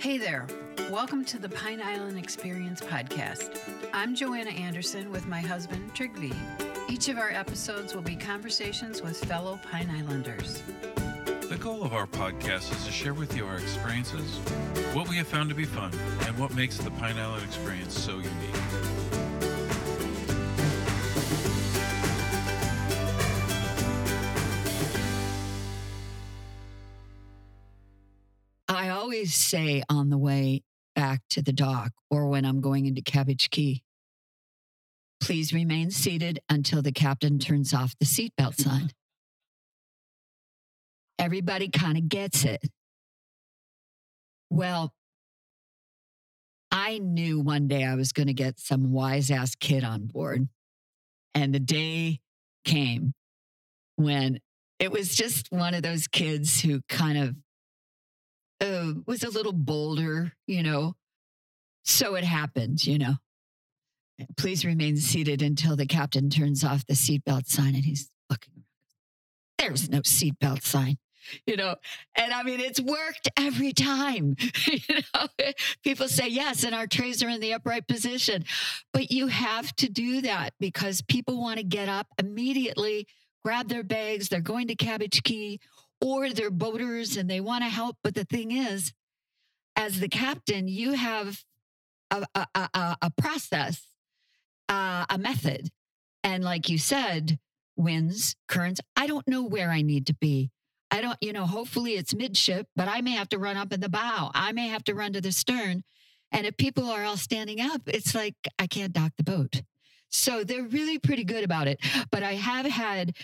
Hey there. Welcome to the Pine Island Experience podcast. I'm Joanna Anderson with my husband, Trigvi. Each of our episodes will be conversations with fellow Pine Islanders. The goal of our podcast is to share with you our experiences, what we have found to be fun, and what makes the Pine Island experience so unique. Say on the way back to the dock or when I'm going into Cabbage Key, please remain seated until the captain turns off the seatbelt sign. Everybody kind of gets it. Well, I knew one day I was going to get some wise ass kid on board. And the day came when it was just one of those kids who kind of uh, was a little bolder, you know. So it happened, you know. Please remain seated until the captain turns off the seatbelt sign. And he's looking. There's no seatbelt sign, you know. And I mean, it's worked every time. you know, people say yes, and our trays are in the upright position. But you have to do that because people want to get up immediately, grab their bags, they're going to Cabbage Key, or they're boaters and they want to help. But the thing is, as the captain, you have a, a, a, a process, uh, a method. And like you said, winds, currents, I don't know where I need to be. I don't, you know, hopefully it's midship, but I may have to run up in the bow. I may have to run to the stern. And if people are all standing up, it's like I can't dock the boat. So they're really pretty good about it. But I have had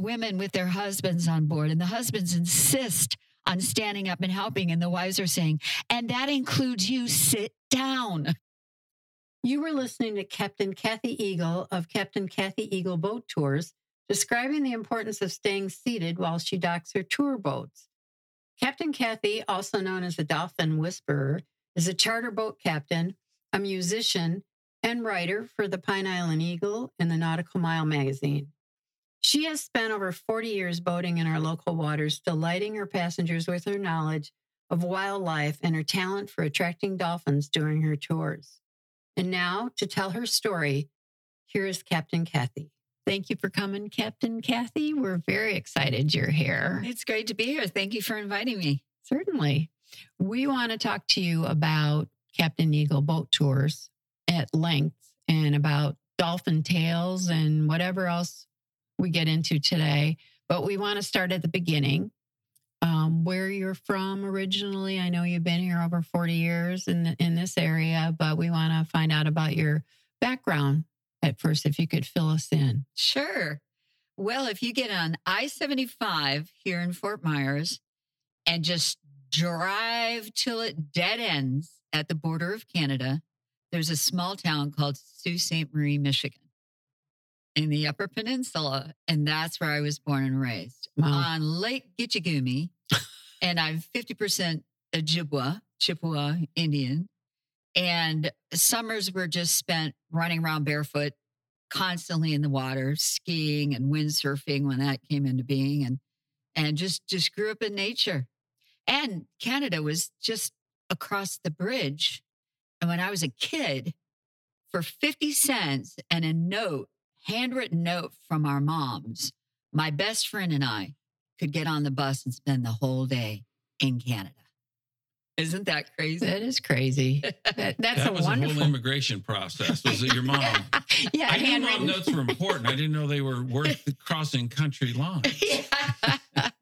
women with their husbands on board, and the husbands insist on standing up and helping. And the wives are saying, and that includes you, sit down. You were listening to Captain Cathy Eagle of Captain Cathy Eagle Boat Tours describing the importance of staying seated while she docks her tour boats. Captain Cathy, also known as the Dolphin Whisperer, is a charter boat captain, a musician, and writer for the Pine Island Eagle and the Nautical Mile magazine. She has spent over 40 years boating in our local waters, delighting her passengers with her knowledge of wildlife and her talent for attracting dolphins during her tours. And now, to tell her story, here is Captain Cathy. Thank you for coming, Captain Cathy. We're very excited you're here. It's great to be here. Thank you for inviting me. Certainly. We want to talk to you about Captain Eagle boat tours at length and about dolphin tails and whatever else we get into today. But we want to start at the beginning. Um, where you're from originally. I know you've been here over 40 years in in this area, but we want to find out about your background at first. If you could fill us in. Sure. Well, if you get on I 75 here in Fort Myers and just drive till it dead ends at the border of Canada, there's a small town called Sault Ste. Marie, Michigan in the Upper Peninsula. And that's where I was born and raised Wow. on Lake Gitchagumi. and I'm 50% Ojibwa, Chippewa Indian. And summers were just spent running around barefoot, constantly in the water, skiing and windsurfing when that came into being, and and just just grew up in nature. And Canada was just across the bridge. And when I was a kid, for 50 cents and a note, handwritten note from our moms, my best friend and I could get on the bus and spend the whole day in Canada. Isn't that crazy? That is crazy. That, that's that a was wonderful. a whole immigration process. Was it your mom? yeah, I knew mom handwritten. notes were important. I didn't know they were worth crossing country lines.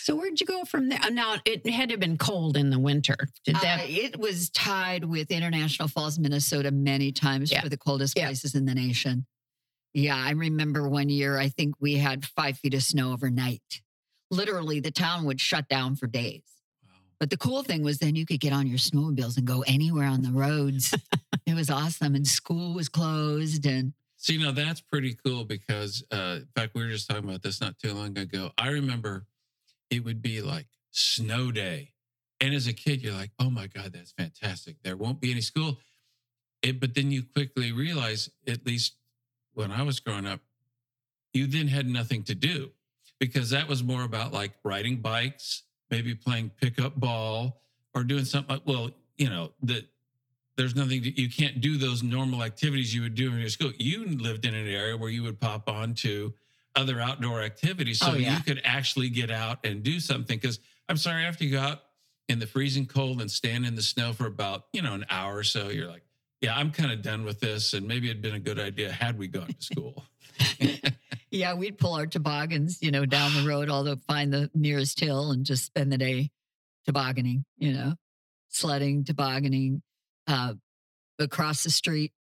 So where'd you go from there? Now it had to have been cold in the winter. Did Uh, that? it was tied with International Falls, Minnesota, many times Yeah. for the coldest Yeah. places in the nation. Yeah, I remember one year, I think we had five feet of snow overnight. Literally, the town would shut down for days. Wow. But the cool thing was then you could get on your snowmobiles and go anywhere on the roads. it was awesome. And school was closed. And See, now that's pretty cool because, uh, in fact, we were just talking about this not too long ago. I remember it would be like snow day. And as a kid, you're like, oh my God, that's fantastic. There won't be any school. It, but then you quickly realize, at least when I was growing up, you then had nothing to do because that was more about like riding bikes, maybe playing pickup ball, or doing something like, well, you know, that there's nothing to, you can't do those normal activities you would do in your school. You lived in an area where you would pop on to other outdoor activities. So Oh, yeah. you could actually get out and do something. Cause I'm sorry, after you go out in the freezing cold and stand in the snow for about, you know, an hour or so, you're like, yeah, I'm kind of done with this. And maybe it'd been a good idea had we gone to school. Yeah, we'd pull our toboggans, you know, down the road, although find the nearest hill and just spend the day tobogganing, you know, sledding, tobogganing. Uh, across the street,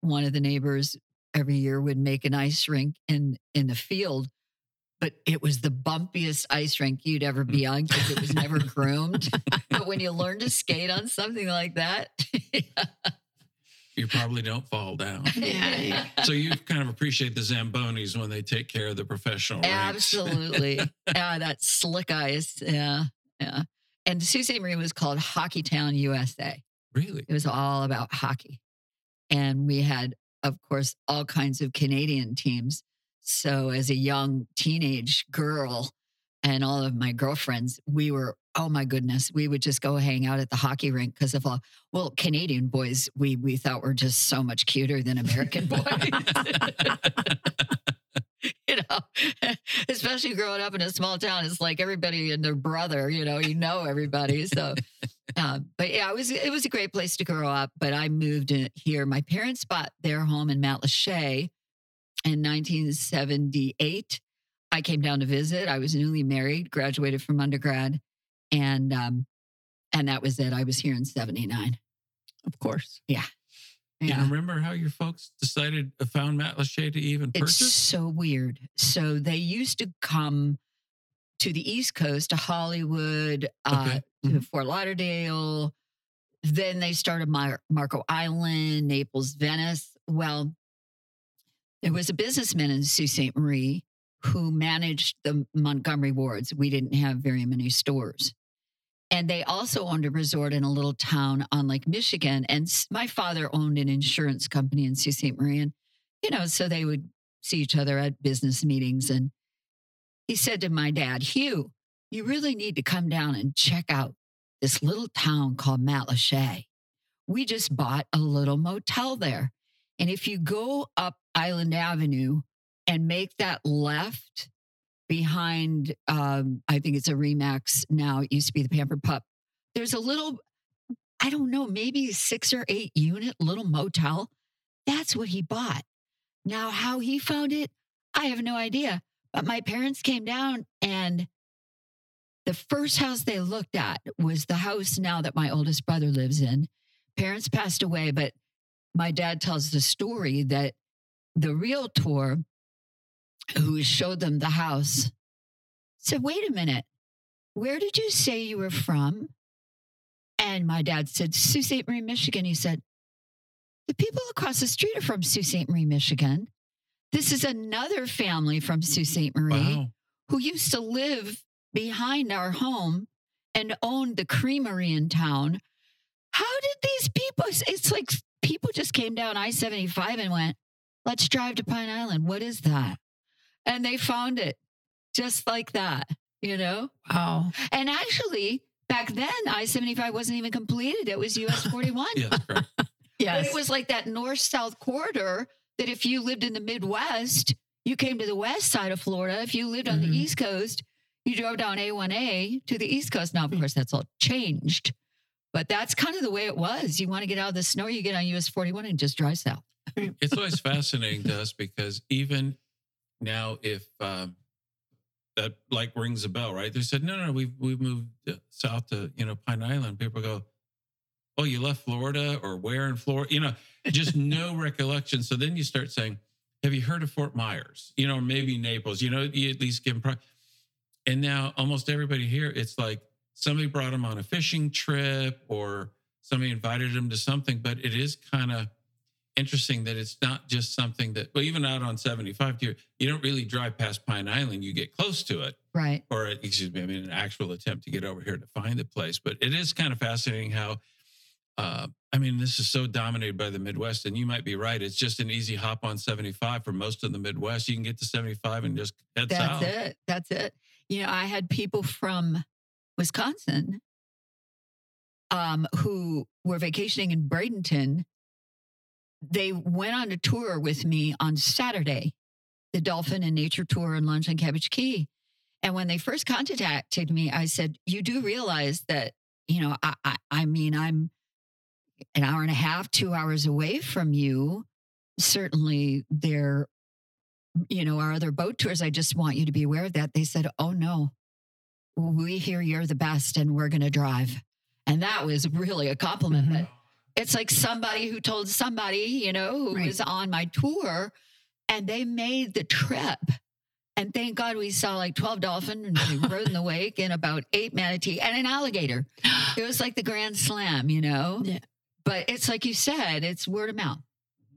one of the neighbors every year would make an ice rink in in the field, but it was the bumpiest ice rink you'd ever mm. be on because it was never groomed. but when you learn to skate on something like that, you probably don't fall down. Yeah. So you kind of appreciate the Zambonis when they take care of the professional. Absolutely. yeah, that slick ice. Yeah. Yeah. And Sault Ste. Marie was called Hockey Town USA. Really? It was all about hockey. And we had, of course, all kinds of Canadian teams. So as a young teenage girl and all of my girlfriends, we were, oh my goodness, we would just go hang out at the hockey rink because of all, well, Canadian boys, we we thought were just so much cuter than American boys. you know, especially growing up in a small town, it's like everybody and their brother, you know, you know everybody. So, um, but yeah, it was it was a great place to grow up. But I moved in here. My parents bought their home in Matlacha in 1978. I came down to visit. I was newly married, graduated from undergrad, and um, and that was it. I was here in '79. Of course. Yeah. Do you remember how your folks decided uh, found Matlacha to even purchase? It's so weird. So they used to come to the East Coast, to Hollywood, uh, Okay. To Mhm. Fort Lauderdale. Then they started Mar- Marco Island, Naples, Venice. Well, there was a businessman in Sault Ste. Marie who managed the Montgomery wards. We didn't have very many stores. And they also owned a resort in a little town on Lake Michigan. And my father owned an insurance company in Sault Ste. Marie. And, you know, so they would see each other at business meetings. And he said to my dad, Hugh, you really need to come down and check out this little town called Matlacha. We just bought a little motel there. And if you go up Island Avenue and make that left behind, um, I think it's a Remax now, it used to be the Pampered Pup, there's a little, I don't know, maybe six or eight unit little motel. That's what he bought. Now, how he found it, I have no idea. But my parents came down and the first house they looked at was the house now that my oldest brother lives in. Parents passed away, but my dad tells the story that the realtor who showed them the house said, Wait a minute, where did you say you were from? And my dad said, Sault Ste. Marie, Michigan. He said, The people across the street are from Sault Ste. Marie, Michigan. This is another family from Sault Ste. Marie Wow. who used to live behind our home and owned the creamery in town. How did these people? It's like people just came down I 75 and went, let's drive to Pine Island. What is that? And they found it just like that, you know? Wow. And actually, back then, I 75 wasn't even completed. It was US 41. Yeah, that's correct. But Yes. it was like that north south corridor that if you lived in the Midwest, you came to the west side of Florida. If you lived on Mhm. the East Coast, you drove down A1A to the East Coast. Now, of course, that's all changed, but that's kind of the way it was. You want to get out of the snow, you get on US 41 and just drive south. it's always fascinating to us because even now, if um, that like rings a bell, right? They said, no, no, we've we've moved uh, south to you know Pine Island. People go, oh, you left Florida or where in Florida? You know, just no recollection. So then you start saying, have you heard of Fort Myers? You know, maybe Naples. You know, you at least give them. And now almost everybody here, it's like somebody brought them on a fishing trip or somebody invited them to something. But it is kind of interesting that it's not just something that well even out on 75 you you don't really drive past pine island you get close to it Right. or excuse me i mean an actual attempt to get over here to find the place but it is kind of fascinating how uh, i mean this is so dominated by the midwest and you might be right it's just an easy hop on 75 for most of the midwest you can get to 75 and just head south. That's south it. That's it. You know, I had people from Wisconsin um, who were vacationing in Bradenton, they went on a tour with me on Saturday, the Dolphin and Nature Tour and Lunch on Cabbage Key. And when they first contacted me, I said, "You do realize that, you know, I, I, I mean, I'm an hour and a half, two hours away from you. Certainly, there, you know, our other boat tours. I just want you to be aware of that." They said, "Oh no, we hear you're the best, and we're going to drive." And that was really a compliment. Mhm. But it's like somebody who told somebody, you know, who Right. was on my tour, and they made the trip. And thank God we saw like 12 dolphin and we rode in the wake and about eight manatee and an alligator. It was like the grand slam, you know? Yeah. But it's like you said, it's word of mouth.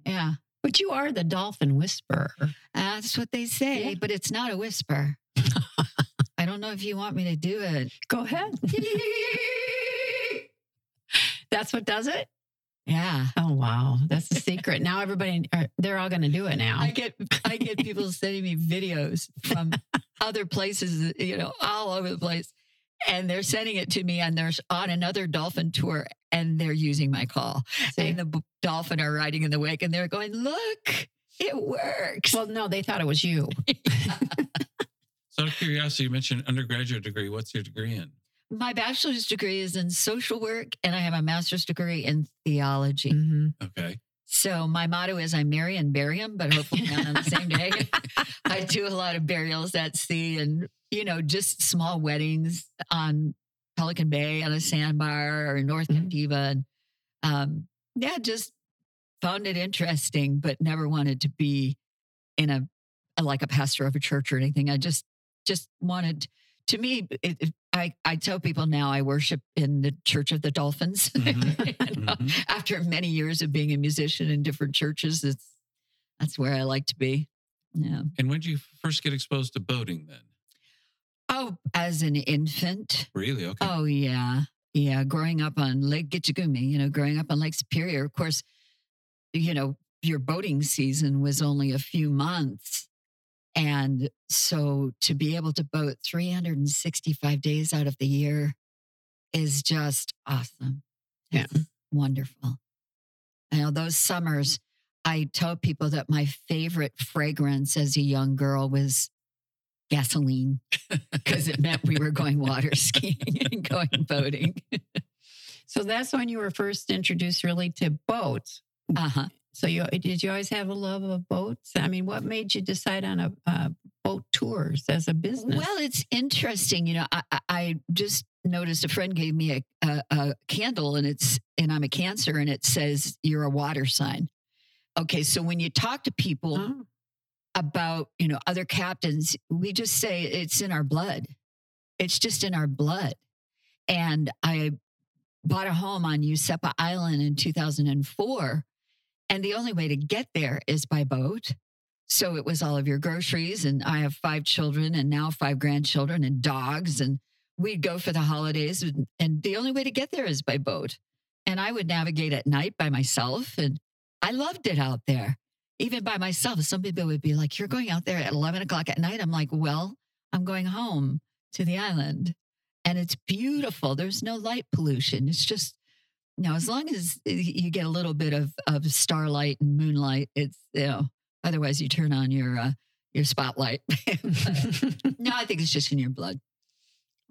Yeah. But you are the dolphin whisperer. That's what they say, Yeah. but it's not a whisper. I don't know if you want me to do it. Go ahead. That's what does it? Yeah. Oh, wow. That's a secret. now everybody, uh, they're all going to do it now. I get I get people sending me videos from other places, you know, all over the place. And they're sending it to me and they're on another dolphin tour and they're using my call. See? And the dolphin are riding in the wake and they're going, look, it works. Well, no, they thought it was you. So, out of curiosity, you mentioned undergraduate degree. What's your degree in? my bachelor's degree is in social work and I have a master's degree in theology. Mhm. Okay. So my motto is I marry and bury him, but hopefully not on the same day. I do a lot of burials at sea and, you know, just small weddings on Pelican Bay on a sandbar or North. Captiva. And um, yeah, just found it interesting, but never wanted to be in a, a- like a pastor of a church or anything. I just, just wanted, to me, it, it- I, I tell people now I worship in the Church of the Dolphins. Mhm. You know, Mhm. after many years of being a musician in different churches, it's that's where I like to be. Yeah. And when did you first get exposed to boating then? Oh, as an infant. Really? Okay. Oh yeah. Yeah. Growing up on Lake Gitchagumi, you know, growing up on Lake Superior, of course, you know, your boating season was only a few months. And so to be able to boat 365 days out of the year is just awesome. Yeah. It's wonderful. You know, those summers, I tell people that my favorite fragrance as a young girl was gasoline because it meant we were going water skiing and going boating. So that's when you were first introduced really to boats. Uh huh. So you did you always have a love of boats? I mean, what made you decide on a, uh boat tours as a business? Well, it's interesting. You know, I, I- I just noticed a friend gave me a, a, a candle and it's, and I'm a cancer and it says you're a water sign. Okay. So when you talk to people Oh, about, you know, other captains, we just say it's in our blood. It's just in our blood. And I bought a home on Useppa Island in 2004. And the only way to get there is by boat. So it was all of your groceries. And I have five children and now five grandchildren and dogs. And we'd go for the holidays. And the only way to get there is by boat. And I would navigate at night by myself. And I loved it out there, even by myself. Some people would be like, You're going out there at 11 o'clock at night. I'm like, Well, I'm going home to the island. And it's beautiful. There's no light pollution. It's just, you know, as long as you get a little bit of, of starlight and moonlight, it's, you know, otherwise you turn on your, uh, your spotlight. no, I think it's just in your blood.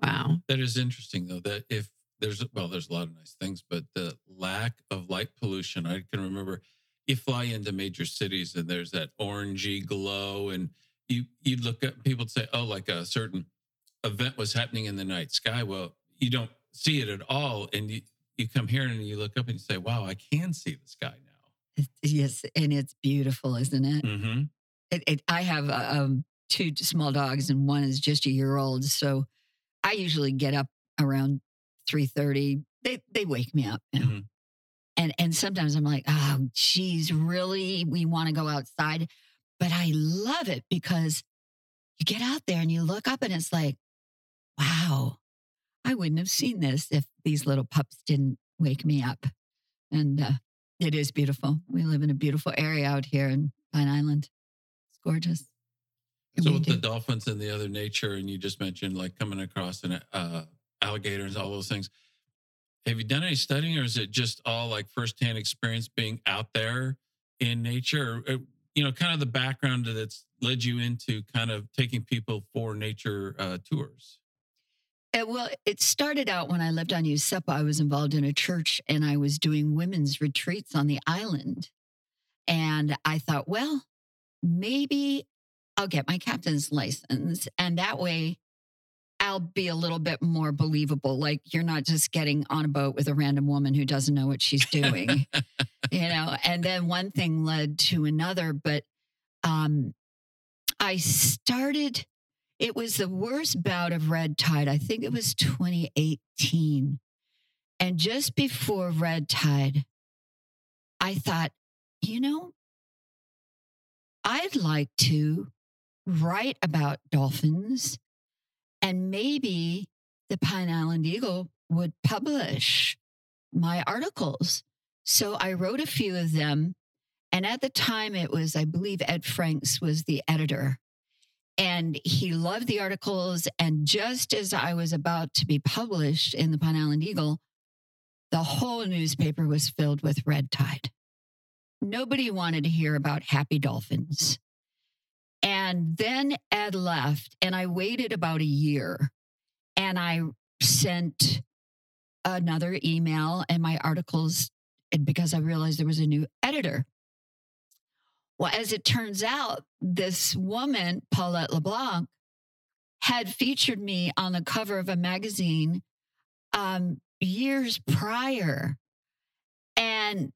wow. That is interesting, though. That if there's well, there's a lot of nice things, but the lack of light pollution. I can remember you fly into major cities and there's that orangey glow, and you you'd look up people would say, oh, like a certain event was happening in the night sky. Well, you don't see it at all, and you you come here and you look up and you say, wow, I can see the sky now. Yes. And it's beautiful, isn't it? Mm-hmm. it, it I have uh, um, two small dogs, and one is just a year old. So I usually get up around three thirty. They they wake me up, you know? Mhm. And and sometimes I'm like, oh, geez, really? We want to go outside, but I love it because you get out there and you look up, and it's like, wow, I wouldn't have seen this if these little pups didn't wake me up, and uh, it is beautiful. We live in a beautiful area out here in Pine Island. It's gorgeous. So We with the dolphins and the other nature, and you just mentioned like coming across an uh, alligators, all those things. Have you done any studying or is it just all like firsthand experience being out there in nature? Or, uh, you know, kind of the background that's led you into kind of taking people for nature uh, tours? Uh, well, it started out when I lived on Useppa. I was involved in a church and I was doing women's retreats on the island. And I thought, well, maybe I'll get my captain's license. And that way I'll be a little bit more believable. Like you're not just getting on a boat with a random woman who doesn't know what she's doing, you know. And then one thing led to another. But um, I started it was the worst bout of red tide. I think it was 2018. And just before red tide, I thought, you know, I'd like to write about dolphins and maybe the Pine Island Eagle would publish my articles. So I wrote a few of them. And at the time, it was, I believe, Ed Franks was the editor and he loved the articles. And just as I was about to be published in the Pine Island Eagle, the whole newspaper was filled with red tide. Nobody wanted to hear about happy dolphins. And then Ed left, and I waited about a year and I sent another email and my articles because I realized there was a new editor. Well, as it turns out, this woman, Paulette LeBlanc, had featured me on the cover of a magazine um, years prior. And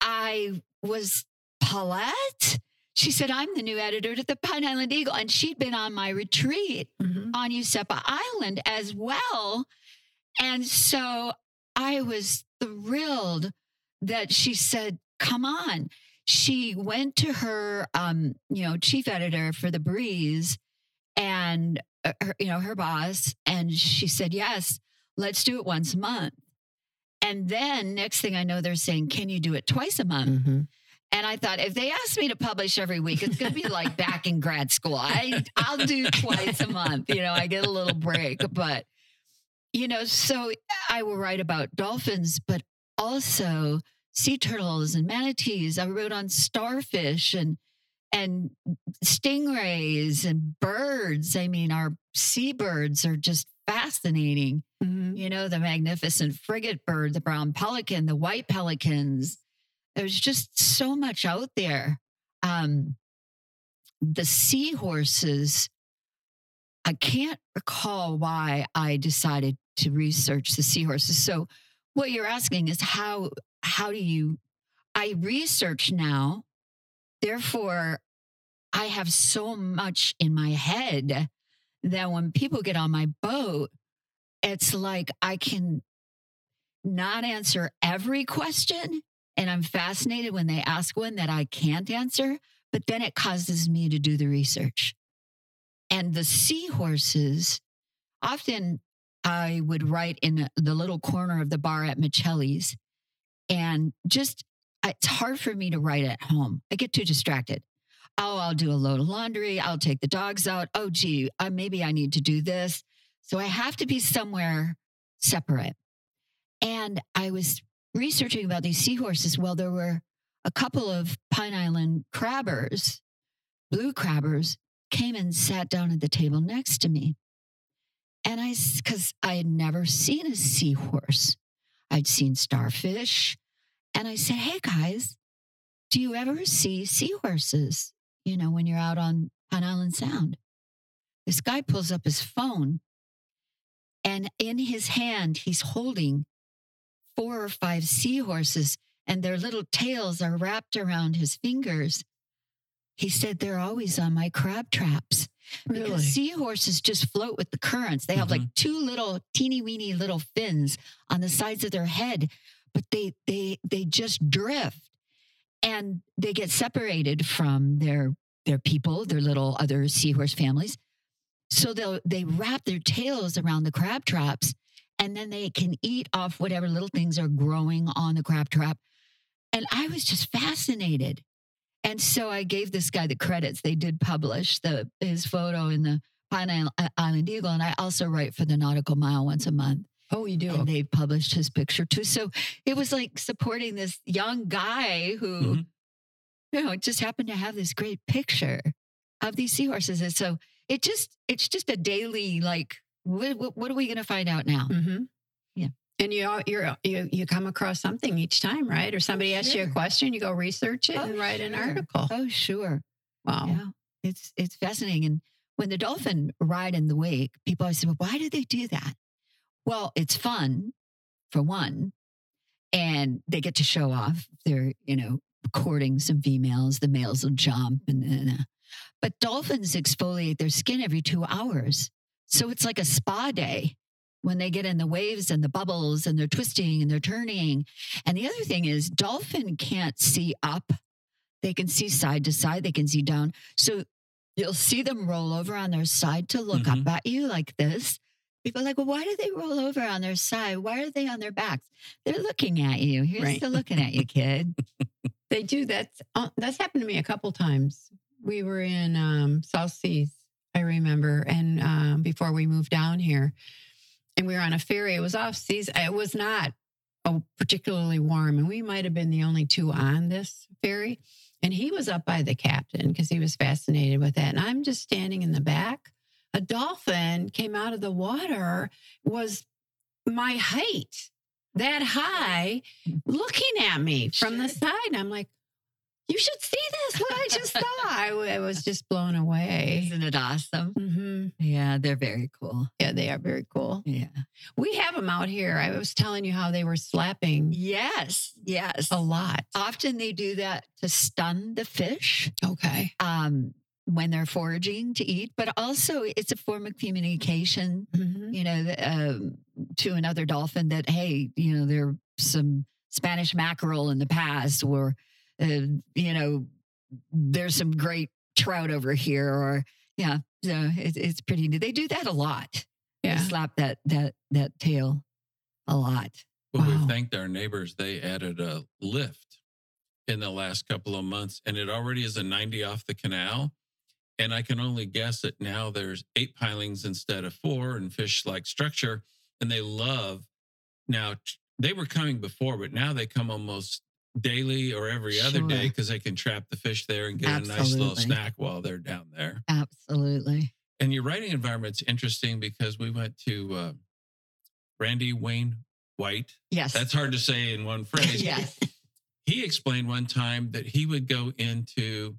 I was, Paulette? She said, I'm the new editor to the Pine Island Eagle. And she'd been on my retreat mm-hmm. on Useppa Island as well. And so I was thrilled that she said, Come on she went to her, um, you know, chief editor for the Breeze and, uh, her, you know, her boss, and she said, yes, let's do it once a month. And then next thing I know, they're saying, can you do it twice a month? Mm-hmm. And I thought, if they ask me to publish every week, it's going to be like back in grad school. I, I'll do twice a month. You know, I get a little break, but, you know, so I will write about dolphins, but also sea turtles and manatees. I wrote on starfish and and stingrays and birds. I mean, our seabirds are just fascinating. Mm-hmm. You know, the magnificent frigate bird, the brown pelican, the white pelicans. There's just so much out there. Um, the seahorses, I can't recall why I decided to research the seahorses. So, what you're asking is how how do you I research now. Therefore, I have so much in my head that when people get on my boat, it's like I can not answer every question. And I'm fascinated when they ask one that I can't answer, but then it causes me to do the research. And the seahorses, often I would write in the little corner of the bar at Miceli's and just it's hard for me to write at home. I get too distracted. Oh, I'll do a load of laundry. I'll take the dogs out. Oh, gee, uh, maybe I need to do this. So I have to be somewhere separate. And I was researching about these seahorses. Well, there were a couple of Pine Island crabbers, blue crabbers, came and sat down at the table next to me. And I, because I had never seen a seahorse. I'd seen starfish. And I said, Hey guys, do you ever see seahorses? You know, when you're out on, Pine Island Sound. This guy pulls up his phone and in his hand, he's holding four or five seahorses and their little tails are wrapped around his fingers. He said, They're always on my crab traps. Really? Because seahorses just float with the currents. They have mm-hmm. like two little teeny weeny little fins on the sides of their head, but they they they just drift. And they get separated from their their people, their little other seahorse families. So they'll they wrap their tails around the crab traps and then they can eat off whatever little things are growing on the crab trap. And I was just fascinated. And so I gave this guy the credits. They did publish the his photo in the Pine uh, Island Eagle, and I also write for the Nautical Mile once a month. Oh, you do. and they published his picture too. So it was like supporting this young guy who, Mhm. you know, just happened to have this great picture of these seahorses. And so it just, it's just a daily like, what, what, are we going to find out now? Mm-hmm. Yeah. And you you're you you come across something each time, right? Or somebody asks you a question, you go research it Oh, and write an article. Oh, sure. Wow. Yeah, it's it's fascinating. And when the dolphin ride in the wake, people always say, "Well, why do they do that?" Well, it's fun, for one, and they get to show off. They're you know courting some females. The males will jump, and, and uh, but dolphins exfoliate their skin every two hours, so it's like a spa day when they get in the waves and the bubbles and they're twisting and they're turning. And the other thing is, dolphin can't see up they can see side to side, they can see down. So you'll see them roll over on their side to look up at you like this. People are like, well, why do they roll over on their side? Why are they on their backs? They're looking at you. Here's Right. the looking at you, kid. They do that's uh, that's happened to me a couple times. We were in um, South Seas, I remember, and um, before we moved down here, and we were on a ferry. It was off season. It was not oh, particularly warm, and we might have been the only two on this ferry. And he was up by the captain because he was fascinated with that. And I'm just standing in the back. A dolphin came out of the water, was my height, that high, looking at me from the side. I'm like, you should see this. What I just saw. I, w- I was just blown away. Isn't it awesome? hmm Yeah, they're very cool. Yeah, they are very cool. Yeah. We have them out here. I was telling you how they were slapping Yes. Yes. a lot. Often they do that to stun the fish Okay. um, when they're foraging to eat, but also it's a form of communication Mhm. you know, um, to another dolphin that, hey, you know, there are some Spanish mackerel in the past, or, you know, there's some great trout over here, or, yeah, so it, it's pretty neat. They do that a lot. They Yeah. slap that, that, that tail a lot. Well, Wow. we've thanked our neighbors. They added a lift in the last couple of months, and it already is a 90 off the canal. And I can only guess that now there's eight pilings instead of four and fish like structure. And they love now, they were coming before, but now they come almost daily or every other day because they can trap the fish there and get a nice little snack while they're down there. Absolutely. And your writing environment's interesting because we went to uh, Randy Wayne White. Yes. That's hard to say in one phrase. yes. He explained one time that he would go into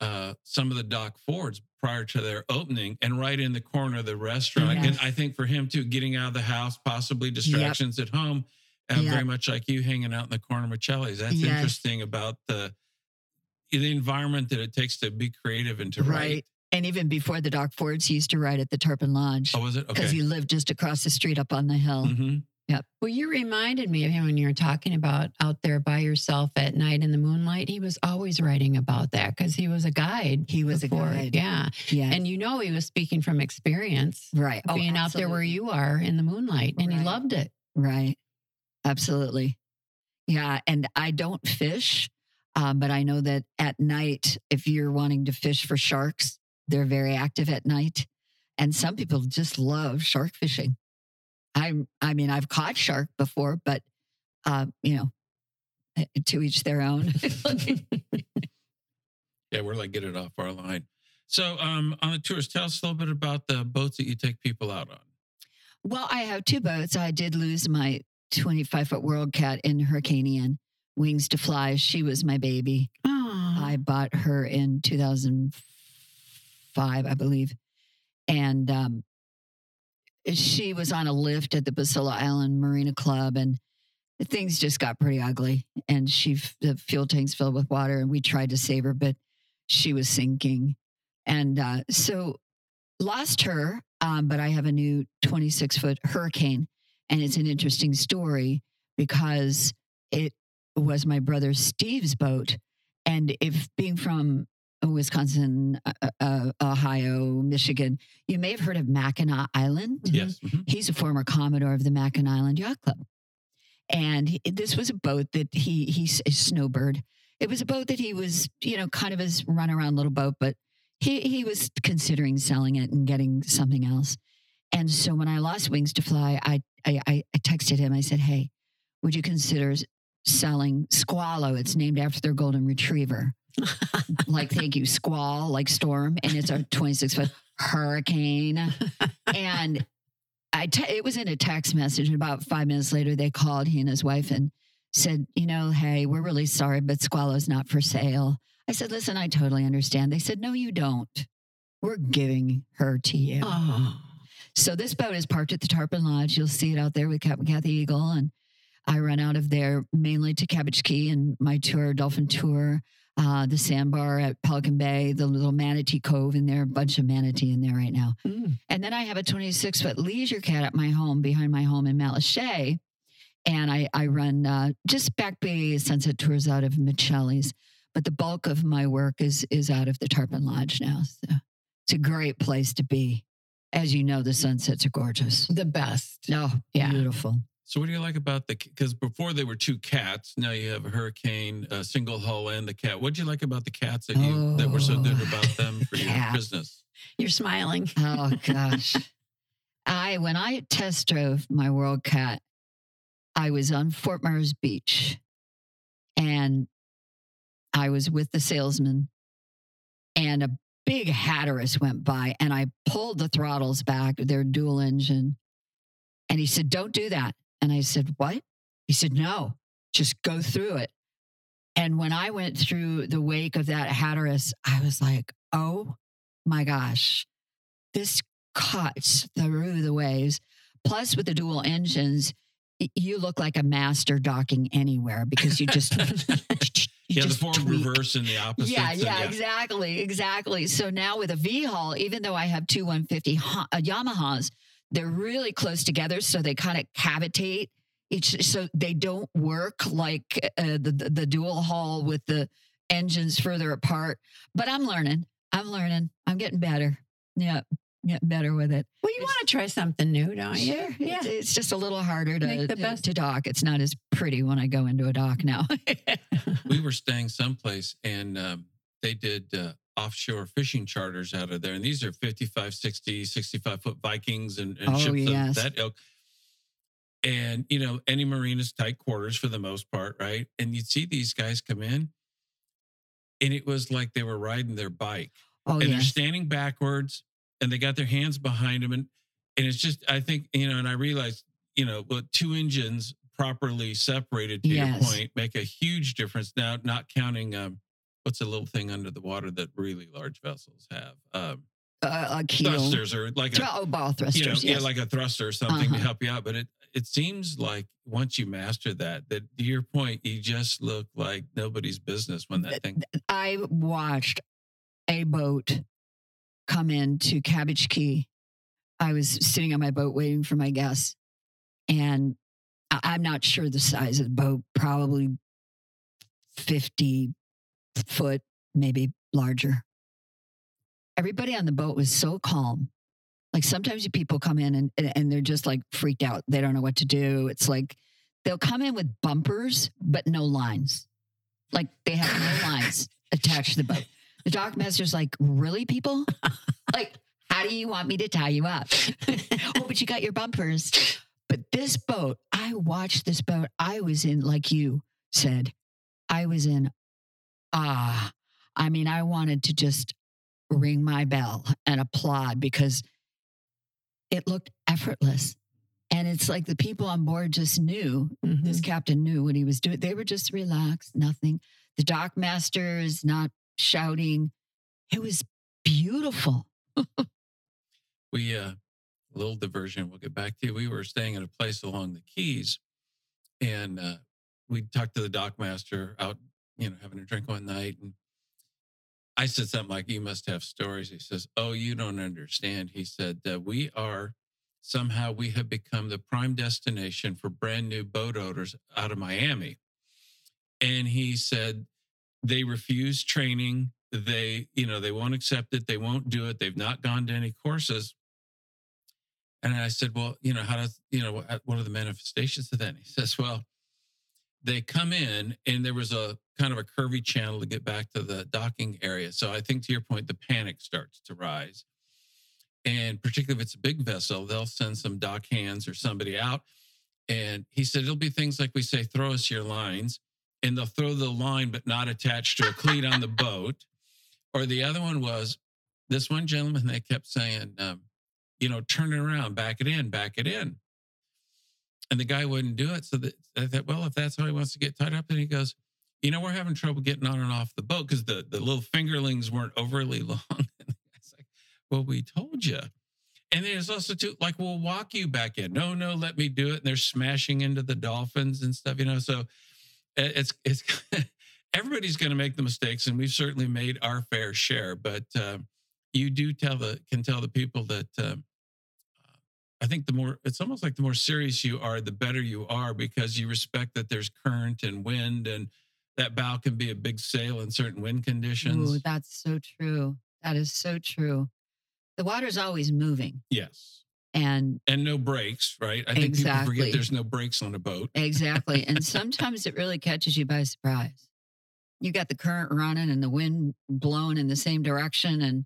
uh, some of the Doc Fords prior to their opening and right in the corner of the restaurant. And I think for him too, getting out of the house, possibly distractions at home, Yep. very much like you hanging out in the corner with Chelly's. That's Yes. interesting about the the environment that it takes to be creative and to write. And even before the Doc Fords, he used to write at the Tarpon Lodge Oh, was it? Okay. Because Okay. he lived just across the street up on the hill. hmm Well, you reminded me of him when you were talking about out there by yourself at night in the moonlight. He was always writing about that because he was a guide. He was a before. guide. Yeah. Yeah. And you know, he was speaking from experience right. Oh, being out there where you are in the moonlight and he loved it. Right. Absolutely. Yeah. And I don't fish, um, but I know that at night, if you're wanting to fish for sharks, they're very active at night. And some people just love shark fishing. I'm, I mean, I've caught shark before, but, uh, you know, eh, to each their own. Yeah, we're like get it off our line. So um, on the tours, tell us a little bit about the boats that you take people out on. Well, I have two boats. I did lose my 25 foot World Cat in Hurricane Ian, Wings to Fly. She was my baby. Oh, I bought her in 2005, I believe. And um, she was on a lift at the Basilla Island Marina Club, and things just got pretty ugly. And she, the fuel tanks filled with water, and we tried to save her, but she was sinking. And uh, so lost her, um, but I have a new 26 foot Hurricane. And it's an interesting story because it was my brother Steve's boat. And if being from Wisconsin, uh, uh, Ohio, Michigan, you may have heard of Mackinac Island. Mhm. Yes. mhm. He's a former commodore of the Mackinac Island Yacht Club. And he- this was a boat that he, he's a snowbird. It was a boat that he was, you know, kind of his runaround little boat, but he, he was considering selling it and getting something else. And so when I lost Wings to Fly, I, I, I texted him. I said, "Hey, would you consider selling Squallow? It's named after their golden retriever. like, thank you, Squall, like storm, and it's a 26 foot hurricane. And I te- it was in a text message. And about five minutes later, they called he and his wife and said, you know, hey, we're really sorry, but Squallow's not for sale. I said, listen, I totally understand. They said, no, you don't. We're giving her to you. Oh. So this boat is parked at the Tarpon Lodge. You'll see it out there with Captain Cathy Eagle. And I run out of there mainly to Cabbage Key and my tour, Dolphin Tour, uh, the sandbar at Pelican Bay, the little manatee cove in there, a bunch of manatee in there right now. Mm. And then I have a 26 foot leisure cat at my home behind my home in Matlacha. And I, I run uh, just back bay sunset tours out of Miceli's. But the bulk of my work is is out of the Tarpon Lodge now. So it's a great place to be. As you know, the sunsets are gorgeous. The best. No, Yeah. beautiful. So what do you like about the? Because before they were two cats, now you have a hurricane, a single hull, and the cat. What do you like about the cats that you that were so oh, good Oh, about them for your business? You're smiling. Oh gosh. I when I test drove my World Cat, I was on Fort Myers Beach and I was with the salesman and a big Hatteras went by and I pulled the throttles back, they're dual engine. And he said, Don't do that. And I said, What? He said, No, just go through it. And when I went through the wake of that Hatteras, I was like, Oh my gosh, this cuts through the waves. Plus, with the dual engines, you look like a master docking anywhere because you just, you yeah, the just tweak. reverse and the opposite. Yeah, so yeah, exactly, exactly. So now with a V hull, even though I have two 150 Ho- uh, Yamahas, they're really close together, so they kind of cavitate each, so they don't work like uh, the, the dual hull with the engines further apart. But I'm learning. I'm learning. I'm getting better. Yeah, getting better with it. Well, you want to try something new, don't you? Sure. Yeah. It's, it's just a little harder to, Make the to, best- to dock. It's not as pretty when I go into a dock now. we were staying someplace and um, they did uh, offshore fishing charters out of there. And these are 55, 60, 65 foot Vikings and, and Oh, ships yes. of that ilk. And, you know, any marine is tight quarters for the most part, right? And you'd see these guys come in and it was like they were riding their bike oh, and they're standing backwards and they got their hands behind them. And, and it's just, I think, you know, and I realized, you know, what two engines properly separated to Yes. your point make a huge difference. Now, not counting, um, what's a little thing under the water that really large vessels have? Um, uh, a keel. thrusters or like a, oh, ball thrusters. you know, yeah, like a thruster or something to Uh-huh. help you out. But it, it seems like once you master that, that to your point, you just look like nobody's business when that thing. I watched a boat come in to Cabbage Key. I was sitting on my boat waiting for my guests, and I'm not sure the size of the boat, probably 50 foot, maybe larger. Everybody on the boat was so calm. Like sometimes people come in and, and they're just like freaked out. They don't know what to do. It's like they'll come in with bumpers, but no lines. Like they have no lines attached to the boat. The dock master's like, really, people? like, how do you want me to tie you up? oh, but you got your bumpers. But this boat, I watched this boat. I was in, like you said, I was in ah. I mean, I wanted to just ring my bell and applaud because it looked effortless. And it's like the people on board just knew Mhm. this captain knew what he was doing. They were just relaxed, nothing. The dock master is not shouting. It was beautiful. we uh a little diversion we'll get back to you. we were staying at a place along the keys and uh we talked to the dock master out you know having a drink one night and i said something like you must have stories he says oh you don't understand he said uh, we are somehow we have become the prime destination for brand new boat owners out of miami and he said they refuse training. They you know they won't accept it. They won't do it. They've not gone to any courses. And i said well you know how does you know what, are the manifestations of that? And he says well they come in and there was a kind of a curvy channel to get back to the docking area. So i think to your point the panic starts to rise. And particularly if it's a big vessel, they'll send some dock hands or somebody out. And he said it'll be things like we say, throw us your lines, and they'll throw the line but not attached to a cleat on the boat. Or the other one was this one gentleman. They kept saying, um, you know, turn it around, back it in, back it in. And the guy wouldn't do it. So that, I thought, well, if that's how he wants to get tied up, then he goes, you know, we're having trouble getting on and off the boat because the, the little fingerlings weren't overly long. like, well, we told you. And there's also too, like, we'll walk you back in. No, no, let me do it. And they're smashing into the dolphins and stuff, you know. So it's it's everybody's going to make the mistakes, and we've certainly made our fair share. But uh, you do tell the can tell the people that uh, I think the more it's almost like the more serious you are, the better you are because you respect that there's current and wind, and that bow can be a big sail in certain wind conditions. Ooh, that's so true. That is so true. The water's always moving. Yes. And and no brakes, right? I think Exactly. people forget there's no brakes on a boat. exactly. and sometimes it really catches you by surprise. You got the current running and the wind blowing in the same direction and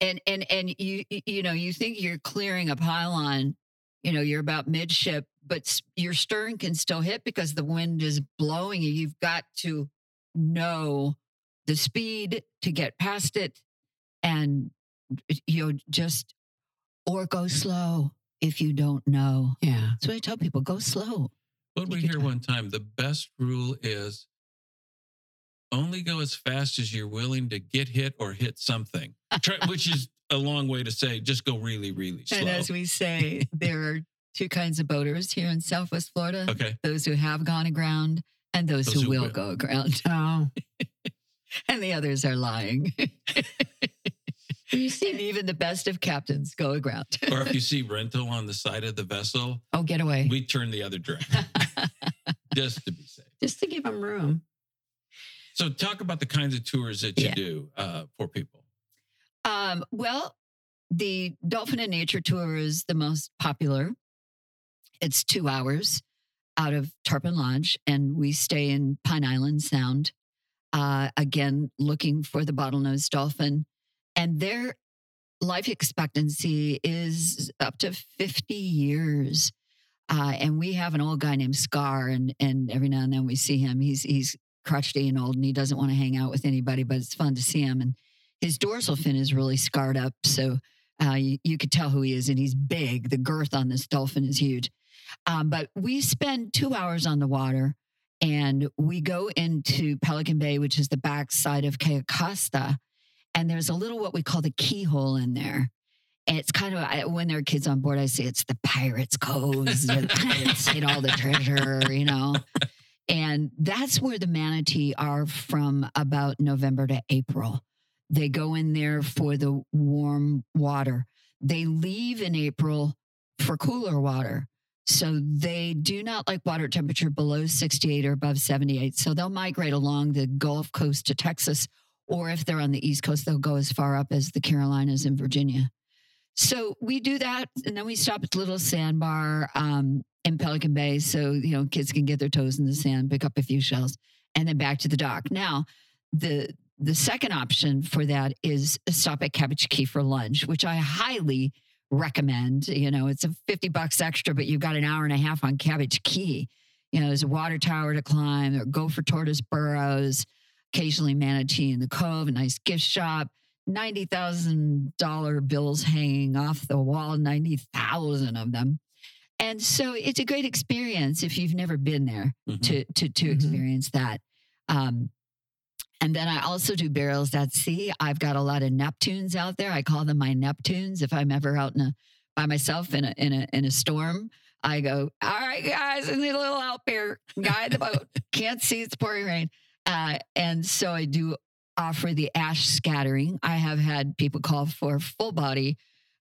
and and and you you know, you think you're clearing a pylon, you know, you're about midship, but your stern can still hit because the wind is blowing you. You've got to know the speed to get past it and you know just or go slow if you don't know. Yeah. So I tell people go slow. What we Take your hear time. one time, the best rule is only go as fast as you're willing to get hit or hit something, Try, which is a long way to say just go really, really slow. And as we say, there are two kinds of boaters here in Southwest Florida okay. those who have gone aground and those, Those who, who will will. go aground. Oh, And the others are lying. you and see, even the best of captains go aground. Or if you see rental on the side of the vessel, oh, get away. we turn the other direction just to be safe. Just to give them room. So, talk about the kinds of tours that you Yeah. do uh, for people. Um, well, the Dolphin and Nature Tour is the most popular. It's two hours out of Tarpon Lodge, and we stay in Pine Island Sound. Uh, again, looking for the bottlenose dolphin, and their life expectancy is up to 50 years. Uh, and we have an old guy named Scar, and and every now and then we see him. He's he's crotchety and old, and he doesn't want to hang out with anybody, but it's fun to see him. And his dorsal fin is really scarred up, so uh, you, you could tell who he is, and he's big. The girth on this dolphin is huge. Um, but we spend two hours on the water, and we go into Pelican Bay, which is the backside of Cayo Costa, and there's a little what we call the keyhole in there. And it's kind of when there are kids on board, I say it's the pirates' coves, the pirates hid all the treasure, you know. And that's where the manatee are from about November to April. They go in there for the warm water. They leave in April for cooler water. So they do not like water temperature below 68 or above 78. So they'll migrate along the Gulf Coast to Texas, or if they're on the East Coast, they'll go as far up as the Carolinas and Virginia. So we do that, and then we stop at the little sandbar um, in Pelican Bay, so you know kids can get their toes in the sand, pick up a few shells, and then back to the dock. Now, the the second option for that is stop at Cabbage Key for lunch, which I highly recommend. You know, it's a fifty bucks extra, but you've got an hour and a half on Cabbage Key. You know, there's a water tower to climb, or go for tortoise burrows, occasionally manatee in the cove, a nice gift shop ninety thousand dollar bills hanging off the wall, ninety thousand of them. And so it's a great experience if you've never been there Mhm. to to to Mhm. experience that. Um, and then I also do burials at sea. I've got a lot of Neptunes out there. I call them my Neptunes. If I'm ever out in a by myself in a in a in a storm, I go, all right, guys, I need a little help here. Guide the boat. Can't see it's pouring rain. Uh, and so I do offer the ash scattering. I have had people call for full body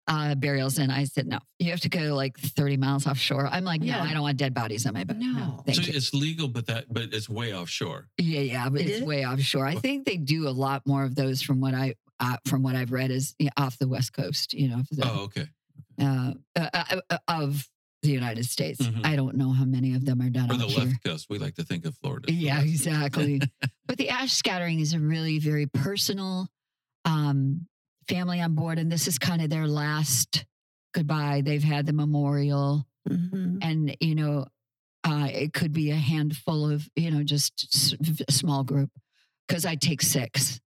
uh, burials, and I said, no, you have to go like 30 miles offshore. I'm like, Yeah. no, I don't want dead bodies on my boat. No. thank so you. it's legal, but that but it's way offshore. Yeah, yeah, but It it's is? way offshore. I think they do a lot more of those from what I uh, from what I've read is you know, off the west coast. You know, the, Oh, okay. uh, uh, uh, uh, of the United States. Mhm. I don't know how many of them are done Or the here. left coast. We like to think of Florida. Yeah, exactly. but the ash scattering is a really very personal, um, family on board, and this is kind of their last goodbye. They've had the memorial, Mhm. and you know, uh, it could be a handful of you know just s- a small group because I take six.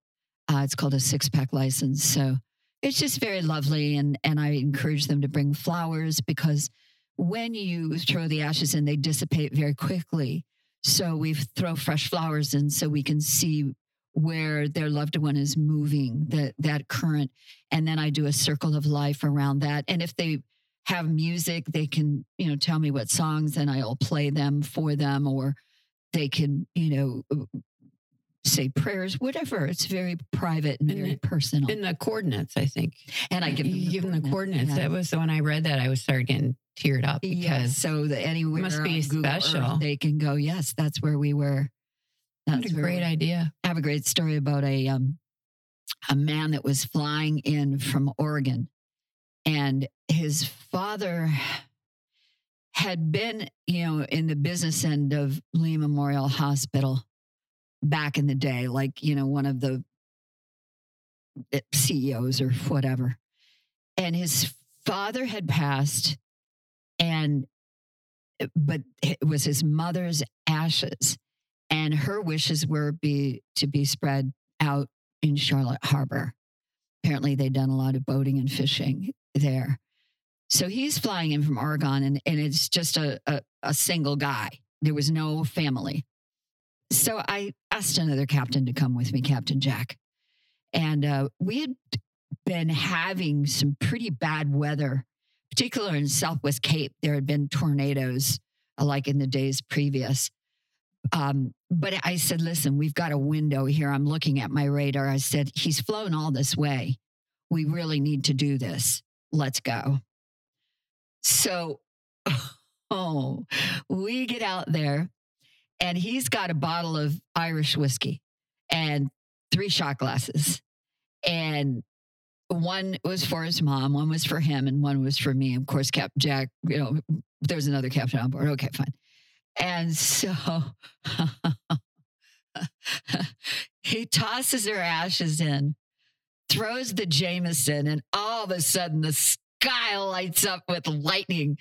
Uh, it's called a six pack license, so it's just very lovely, and and I encourage them to bring flowers because when you throw the ashes in, they dissipate very quickly. So we throw fresh flowers in so we can see where their loved one is moving, that that current. And then I do a circle of life around that. And if they have music, they can, you know, tell me what songs and I'll play them for them, or they can, you know, say prayers, whatever. It's very private and And very it- personal. In the coordinates, I think. And I give them you give them the coordinates. yeah. That was when I read that, I was started getting teared up because Yes, so that anywhere must be Google Earth, special. they can go. Yes, that's where we were. what That's a great we- idea. I have a great story about a um, a man that was flying in from Oregon, and his father had been, you know, in the business end of Lee Memorial Hospital back in the day, like you know, one of the eh, CEOs or whatever. And his father had passed, and eh, but it was his mother's ashes and her wishes were be to be spread out in Charlotte Harbor. Apparently, they'd done a lot of boating and fishing there. So he's flying in from Oregon, and, and it's just a, a, a single guy. There was no family. So I asked another captain to come with me, Captain Jack. And uh, we had been having some pretty bad weather, particularly in Southwest Cape. There had been tornadoes uh, like in the days previous. Um, but I said, listen, we've got a window here. I'm looking at my radar. I said, he's flown all this way. We really need to do this. Let's go. So, oh, we get out there and he's got a bottle of Irish whiskey and three shot glasses. And one was for his mom, one was for him, and one was for me. Of course, Cap Jack, you know, there's another captain on board. Okay, fine. And so he tosses her ashes in, throws the Jameson, and all of a sudden the sky lights up with lightning.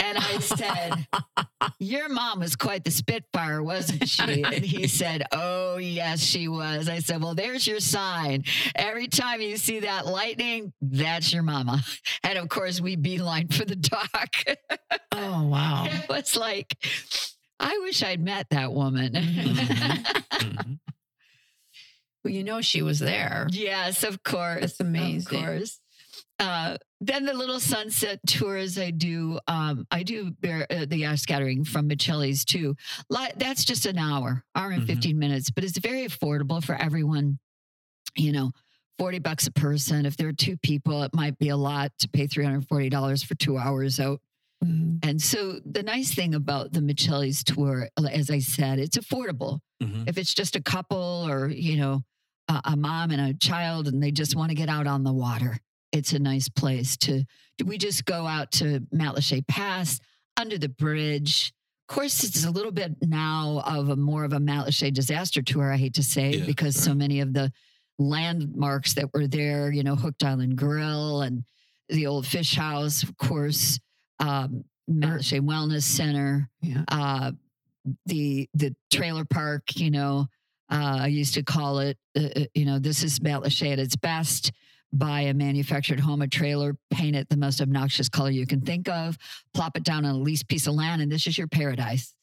And I said, Your mom was quite the Spitfire, wasn't she? And he said, Oh, yes, she was. I said, Well, there's your sign. Every time you see that lightning, that's your mama. And of course, we beeline for the dock. Oh, wow. it was like, I wish I'd met that woman. Mhm. Well, you know, she was there. yes, of course. That's amazing. Of course. Uh, then the little sunset tours I do. Um, I do bear, uh, the ash scattering from Miceli's too. That's just an hour, hour and Mhm. 15 minutes, but it's very affordable for everyone. You know, 40 bucks a person. If there are two people, it might be a lot to pay $340 for two hours out. Mhm. And so the nice thing about the Miceli's tour, as I said, it's affordable. Mhm. If it's just a couple or, you know, a, a mom and a child and they just want to get out on the water, it's a nice place to, we just go out to Matlacha Pass under the bridge. Of course, it's a little bit now of a more of a Matlacha disaster tour, I hate to say, Yeah, because so many of the landmarks that were there, you know, Hooked Island Grill and the old fish house, of course, um, Matlacha Wellness Center, Yeah. uh, the the trailer park. You know, uh, I used to call it. Uh, uh, you know, this is Matlacha at its best. Buy a manufactured home, a trailer, paint it the most obnoxious color you can think of, plop it down on a leased piece of land, and this is your paradise.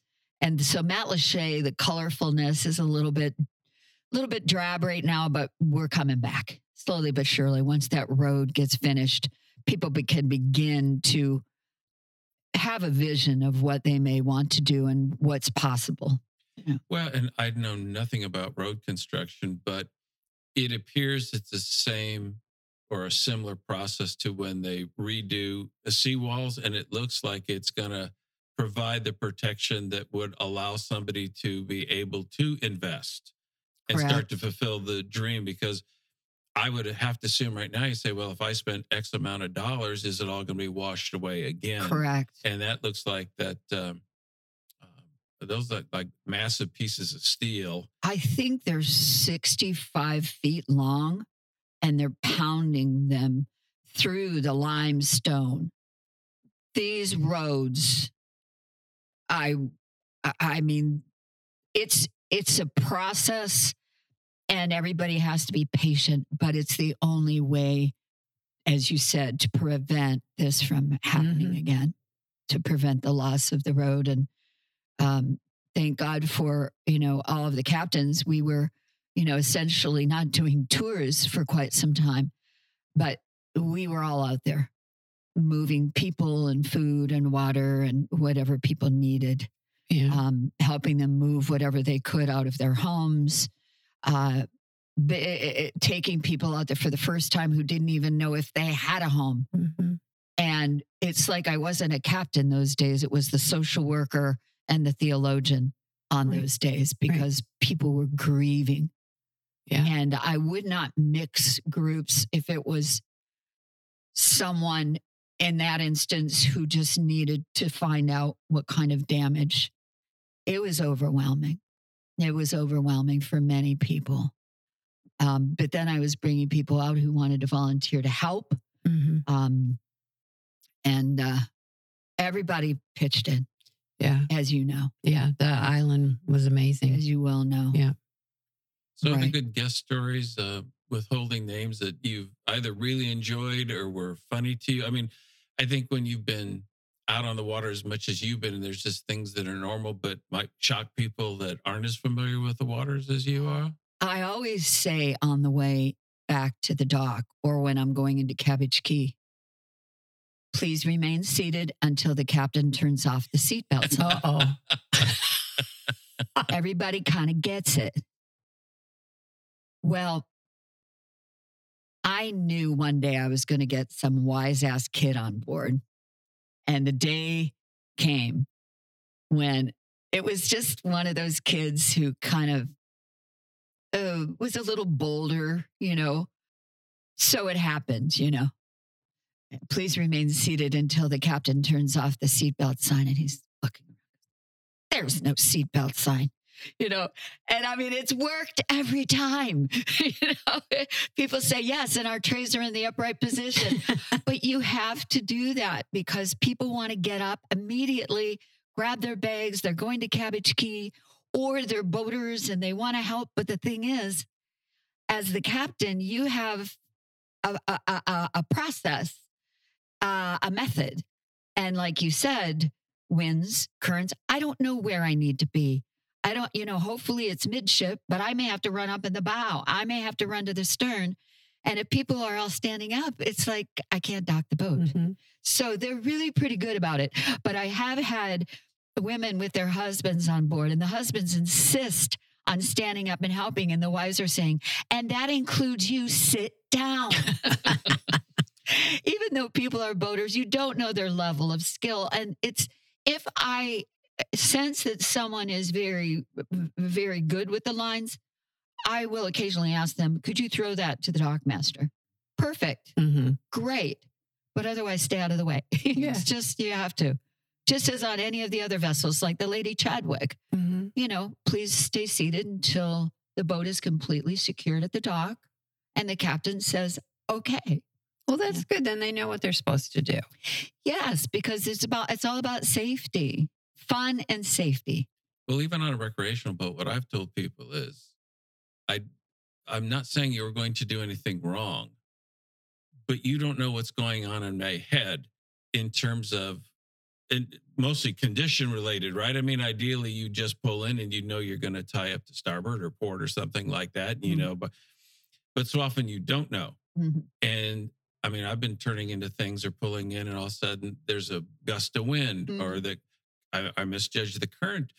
And so Matlacha, the colorfulness is a little bit, a little bit drab right now, but we're coming back slowly but surely. Once that road gets finished, people be, can begin to have a vision of what they may want to do and what's possible. Well, and I know nothing about road construction, but it appears it's the same or a similar process to when they redo the seawalls, and it looks like it's going to provide the protection that would allow somebody to be able to invest and start to fulfill the dream. Because I would have to assume right now you say, well, if I spent X amount of dollars, is it all going to be washed away again? Correct. and that looks like that um, um, those are like massive pieces of steel I think they're 65 feet long and they're pounding them through the limestone. These roads, I, I- mean, it's it's a process, and everybody has to be patient. But it's the only way, as you said, to prevent this from happening Mhm. again, to prevent the loss of the road. And um, thank God for you know all of the captains. We were, you know, essentially not doing tours for quite some time, but we were all out there moving people and food and water and whatever people needed Yeah. um, helping them move whatever they could out of their homes, uh, b- eh, eh, taking people out there for the first time who didn't even know if they had a home. Mhm. And it's like I wasn't a captain those days, it was the social worker and the theologian on Right. those days because people were grieving. Yeah. And I would not mix groups if it was someone in that instance who just needed to find out what kind of damage. It was overwhelming. It was overwhelming for many people. Um, but then I was bringing people out who wanted to volunteer to help. Mhm. Um, and uh, everybody pitched in, Yeah. as you know, Yeah. The island was amazing. as you well know. Yeah. So any Right. good guest stories uh, withholding names that you've either really enjoyed or were funny to you? I mean, I think when you've been out on the water as much as you've been, and there's just things that are normal but might shock people that aren't as familiar with the waters as you are. I always say on the way back to the dock or when I'm going into Cabbage Key, please remain seated until the captain turns off the seatbelts. Uh oh. Everybody kind of gets it. Well, I knew one day I was going to get some wise ass kid on board. And the day came when it was just one of those kids who kind of uh, was a little bolder, you know. So it happened, you know. Please remain seated until the captain turns off the seatbelt sign. And he's looking. There's no seatbelt sign, you know. And I mean, it's worked every time. you know, people say yes, and our trays are in the upright position. but you have to do that because people want to get up immediately, grab their bags. They're going to Cabbage Key or they're boaters and they want to help. But the thing is, as the captain, you have a, a, a- a, process, uh, a method. And like you said, winds, currents, I don't know where I need to be. I don't, you know, hopefully it's midship, but I may have to run up in the bow. I may have to run to the stern. And if people are all standing up, it's like I can't dock the boat. Mhm. So they're really pretty good about it. But I have had women with their husbands on board, and the husbands insist on standing up and helping. And the wives are saying, and that includes you, sit down. Even though people are boaters, you don't know their level of skill. And it's if I sense that someone is very, very good with the lines, I will occasionally ask them, could you throw that to the dock master? Perfect Mhm. great. But otherwise, stay out of the way. Yeah. it's just, you have to. Just as on any of the other vessels, like the Lady Chadwick, Mhm. you know, please stay seated until the boat is completely secured at the dock. And the captain says, okay. Well, that's good. Then they know what they're supposed to do. Yes, because it's about, it's all about safety, fun and safety. Well, even on a recreational boat, what I've told people is, I, I'm not saying you're going to do anything wrong, but you don't know what's going on in my head in terms of, and mostly condition related, right? I mean, ideally, you just pull in and you know you're going to tie up to starboard or port or something like that, you Mhm. know, but but so often you don't know. Mhm. And I mean, I've been turning into things or pulling in, and all of a sudden there's a gust of wind, or the I, I misjudged the current,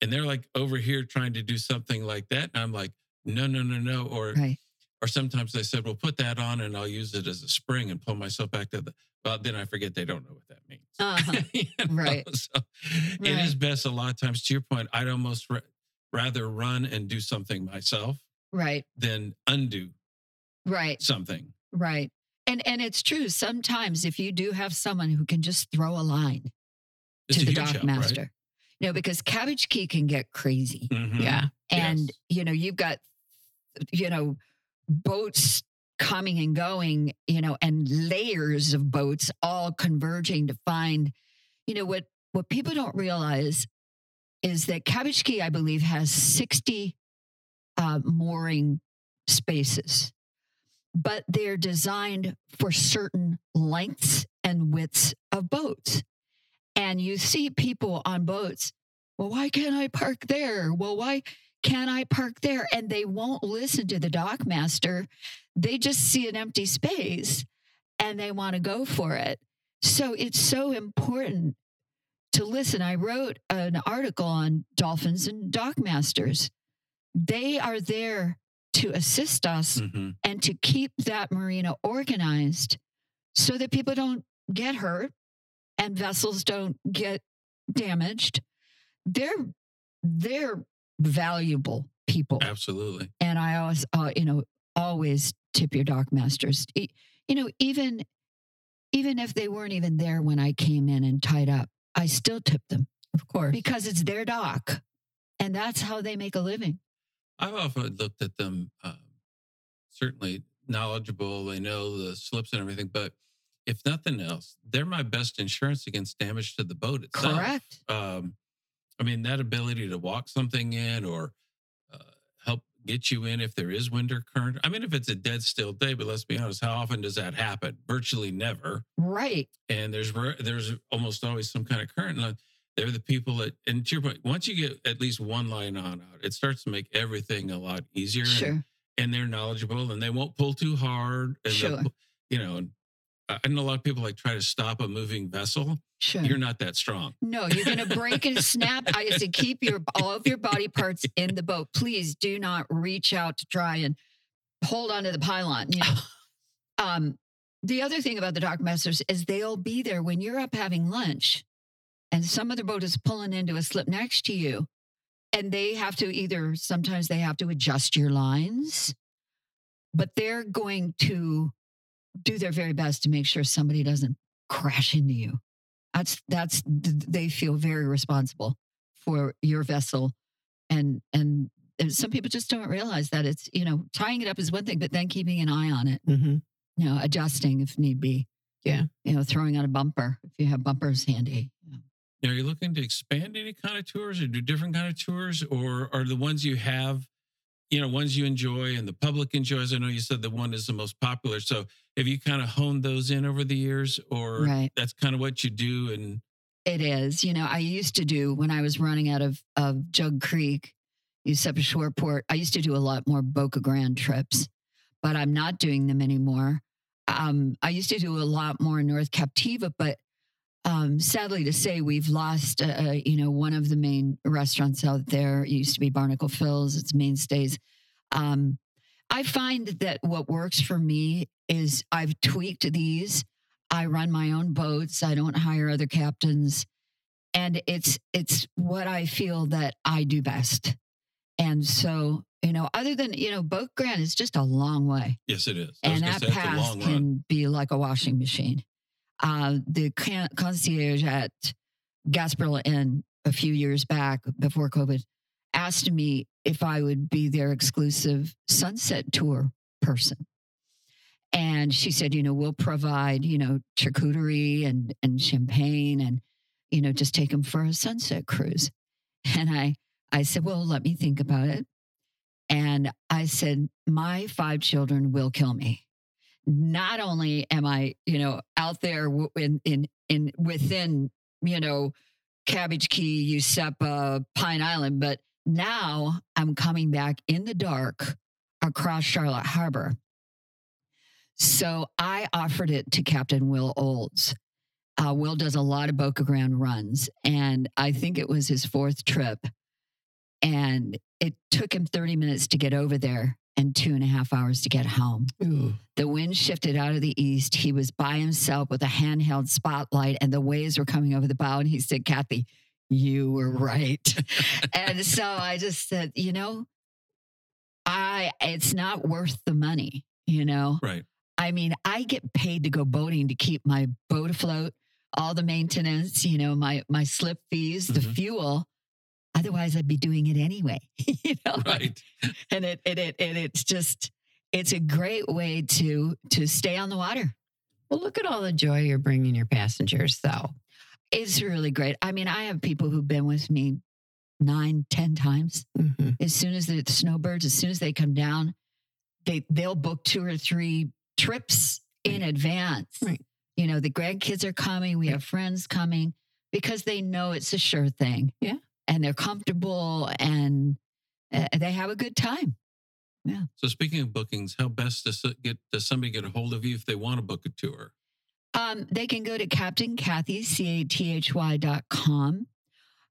and they're like over here trying to do something like that, and I'm like, no, no, no, no, or Right. or sometimes they said, well, put that on, and I'll use it as a spring and pull myself back to the. Well, then I forget they don't know what that means. Uh-huh. You know? Right. So it is Right. best a lot of times. To your point, I'd almost ra- rather run and do something myself Right. than undo Right. something. Right. And and it's true. Sometimes if you do have someone who can just throw a line It's to the huge dock help, right? master. You know, because Cabbage Key can get crazy. Mhm. Yeah. And, Yes. you know, you've got, you know, boats coming and going, you know, and layers of boats all converging to find, you know, what what people don't realize is that Cabbage Key, I believe, has 60 uh, mooring spaces, but they're designed for certain lengths and widths of boats. And you see people on boats, well, why can't I park there? Well, why can't I park there? And they won't listen to the dock master. They just see an empty space and they want to go for it. So it's so important to listen. I wrote an article on dolphins and dock masters. They are there to assist us Mhm. and to keep that marina organized so that people don't get hurt and vessels don't get damaged. They're they're valuable people, Absolutely. and I always, uh, you know, always tip your dock masters. E- You know, even even if they weren't even there when I came in and tied up, I still tip them Of course. because it's their dock, and that's how they make a living. I've often looked at them, um, certainly knowledgeable. They know the slips and everything, but if nothing else, they're my best insurance against damage to the boat itself. Correct. Um, I mean, that ability to walk something in or uh, help get you in if there is wind or current. I mean, if it's a dead still day, but let's be honest, how often does that happen? Virtually never. Right. And there's there's almost always some kind of current. They're the people that, and to your point, once you get at least one line on out, it starts to make everything a lot easier. and- Sure. and they're knowledgeable and they won't pull too hard. And Sure. you know, and I know a lot of people like try to stop a moving vessel. Sure. You're not that strong. No, you're going to break and snap. I say keep your all of your body parts in the boat. Please do not reach out to try and hold onto the pylon. You know. um, the other thing about the dock masters is they'll be there when you're up having lunch, and some other boat is pulling into a slip next to you, and they have to either sometimes they have to adjust your lines, but they're going to do their very best to make sure somebody doesn't crash into you. That's that's they feel very responsible for your vessel, and and and some people just don't realize that it's you know tying it up is one thing, but then keeping an eye on it, hmm you know, adjusting if need be. Yeah. you know, throwing on a bumper if you have bumpers handy. Now, are you looking to expand any kind of tours or do different kind of tours, or are the ones you have, you know, ones you enjoy and the public enjoys? I know you said the one is the most popular. So have you kind of honed those in over the years, or Right. that's kind of what you do? And It is. You know, I used to do when I was running out of of Jug Creek, Eusebia Shoreport. I used to do a lot more Boca Grande trips, but I'm not doing them anymore. Um, I used to do a lot more North Captiva, but um, sadly to say, we've lost. Uh, uh, you know, one of the main restaurants out there it used to be Barnacle Phil's. Its mainstays. Um, I find that what works for me is I've tweaked these. I run my own boats. I don't hire other captains. And it's it's what I feel that I do best. And so, you know, other than, you know, Boca Grande is just a long way. yes, it is. And that say, that's a pass long can be like a washing machine. Uh, the con- concierge at Gasparilla Inn a few years back before COVID asked me if I would be their exclusive sunset tour person. And she said, you know, we'll provide, you know, charcuterie and, and champagne and, you know, just take them for a sunset cruise. And I, I said, well, let me think about it. And I said, my five children will kill me. Not only am I, you know, out there in, in, in within, you know, Cabbage Key, Useppa, Pine Island, but now I'm coming back in the dark across Charlotte Harbor. So I offered it to Captain Will Olds. Uh, Will does a lot of Boca Grande runs, and I think it was his fourth trip. And it took him 30 minutes to get over there and two and a half hours to get home. Ooh. The wind shifted out of the east. He was by himself with a handheld spotlight, and the waves were coming over the bow. And he said, Cathy, you were right. and so I just said, you know, I it's not worth the money, you know. Right. I mean, I get paid to go boating to keep my boat afloat, all the maintenance, you know, my my slip fees, the Mhm. fuel. Otherwise, I'd be doing it anyway, you know. Right. And it, it, it, and it's just, it's a great way to to stay on the water. Well, look at all the joy you're bringing your passengers. So It's really great. I mean, I have people who've been with me nine, ten times. mhm. As soon as the, snowbirds, as soon as they come down, they they'll book two or three trips in advance. Right. You know, the grandkids are coming. We have friends coming because they know it's a sure thing. Yeah. And they're comfortable and uh, they have a good time. Yeah. So speaking of bookings, how best does get does somebody get a hold of you if they want to book a tour? Um, they can go to Captain Cathy, C A T H Y dot com,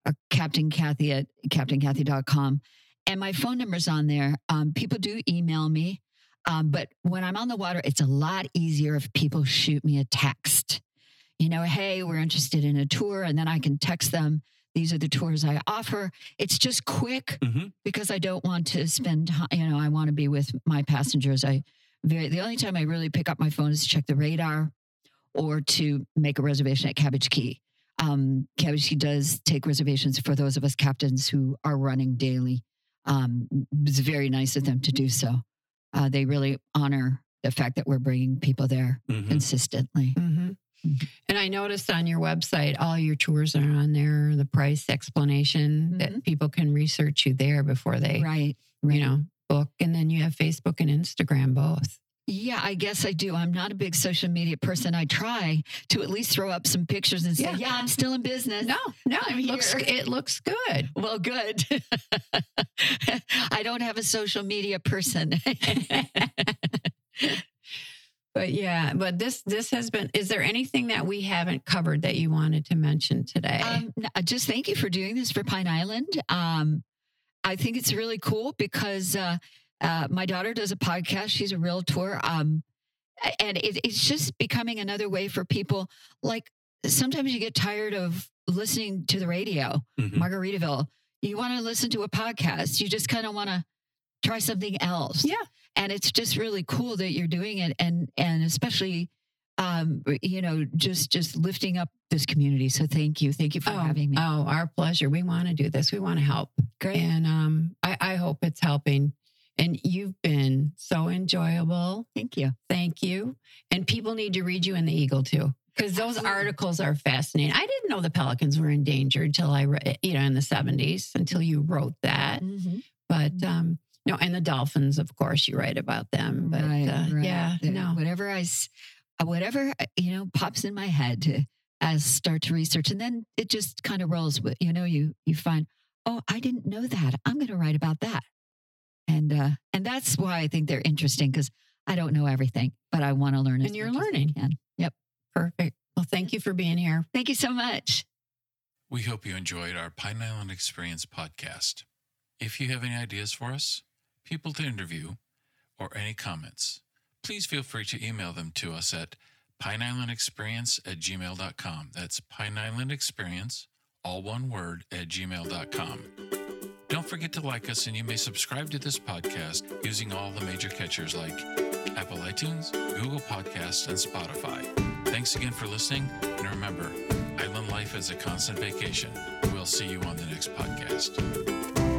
or Captain Cathy at CaptainCathy.com. And my phone number's on there. Um, people do email me. Um, but when I'm on the water, it's a lot easier if people shoot me a text. You know, hey, we're interested in a tour. And then I can text them, these are the tours I offer. It's just quick Mm-hmm. because I don't want to spend time, you know, I want to be with my passengers. I very, the only time I really pick up my phone is to check the radar or to make a reservation at Cabbage Key. Um, Cabbage Key does take reservations for those of us captains who are running daily. Um, it's very nice of them to do so. Uh, they really honor the fact that we're bringing people there Mm-hmm. consistently. Mhm. Mhm. And I noticed on your website, all your tours are on there, the price explanation that people can research you there before they, Right. right. you know, book. And then you have Facebook and Instagram both. Yeah, I guess I do. I'm not a big social media person. I try to at least throw up some pictures and say, Yeah. yeah, I'm still in business. No, no, I'm it looks, here. it looks good. Well, good. I don't have a social media person. But yeah, but this this has been. Is there anything that we haven't covered that you wanted to mention today? um, uh, just thank you for doing this for Pine Island. Um, I think it's really cool because uh, uh, my daughter does a podcast. She's a realtor. Um, and it, it's just becoming another way for people. Like sometimes you get tired of listening to the radio. Mhm. Margaritaville, you want to listen to a podcast. You just kind of want to try something else. Yeah. And it's just really cool that you're doing it and and especially um you know just just lifting up this community. So thank you. Thank you for oh, having me. oh, our pleasure. We want to do this. We want to help. Great. And um, I, I hope it's helping. And you've been so enjoyable. Thank you. Thank you. And people need to read you in the Eagle too, because those Absolutely. articles are fascinating. I didn't know the pelicans were endangered until I read, you know, in the seventies until you wrote that. Mhm. But um, no, and the dolphins, of course, you write about them. But right, uh, right. yeah, The- no, Whatever I s- uh, whatever uh, you know pops in my head to as start to research and then it just kind of rolls with you know you you find oh I didn't know that. I'm going to write about that. And uh and that's why I think they're interesting cuz I don't know everything, but I want to learn as And you're much as I learning. can. Yep. perfect. Well, thank you for being here. Thank you so much. We hope you enjoyed our Pine Island Experience podcast. If you have any ideas for us, people to interview, or any comments, please feel free to email them to us at pineislandexperience at gmail.com. That's pineislandexperience, all one word, at gmail.com. Don't forget to like us, and you may subscribe to this podcast using all the major catchers like Apple iTunes, Google Podcasts, and Spotify. Thanks again for listening, and remember, Island life is a constant vacation. We'll see you on the next podcast.